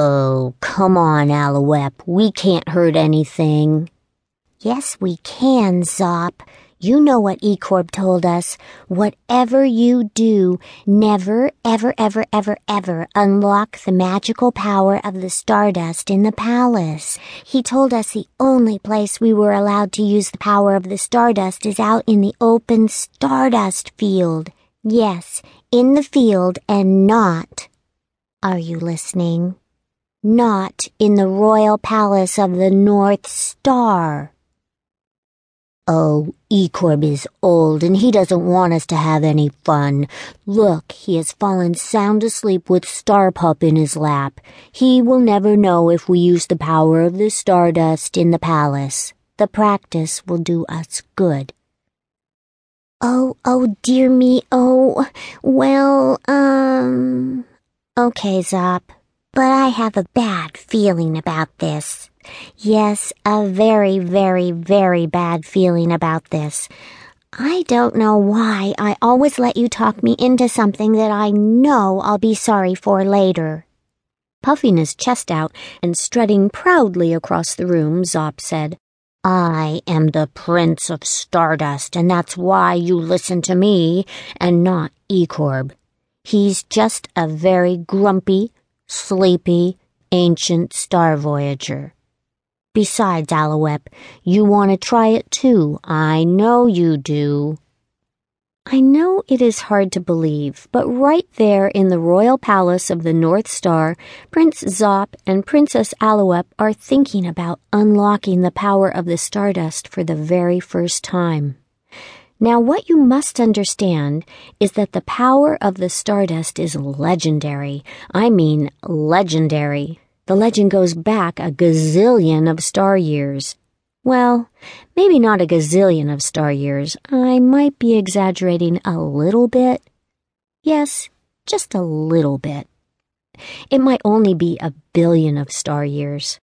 Oh, come on, Aloep. We can't hurt anything. Yes, we can, Zop. You know what E-Corp told us. Whatever you do, never, ever, ever, ever, ever unlock the magical power of the stardust in the palace. He told us the only place we were allowed to use the power of the stardust is out in the open stardust field. Yes, in the field and not. Are you listening? Not in the royal palace of the North Star. Oh, E-Corb is old and he doesn't want us to have any fun. Look, he has fallen sound asleep with Starpup in his lap. He will never know if we use the power of the stardust in the palace. The practice will do us good. Oh, oh, dear me, oh, well, um, okay, Zop, but I have a bad feeling about this. Yes, a very, very, very bad feeling about this. I don't know why I always let you talk me into something that I know I'll be sorry for later. Puffing his chest out and strutting proudly across the room, Zop said, I am the Prince of Stardust, and that's why you listen to me and not E-Corb. He's just a very grumpy, sleepy, ancient star voyager. Besides, Aloep, you want to try it too. I know you do. I know it is hard to believe, but right there in the royal palace of the North Star, Prince Zop and Princess Aloep are thinking about unlocking the power of the stardust for the very first time. Now, what you must understand is that the power of the stardust is legendary. I mean, legendary. The legend goes back a gazillion of star years. Well, maybe not a gazillion of star years. I might be exaggerating a little bit. Yes, just a little bit. It might only be a billion of star years.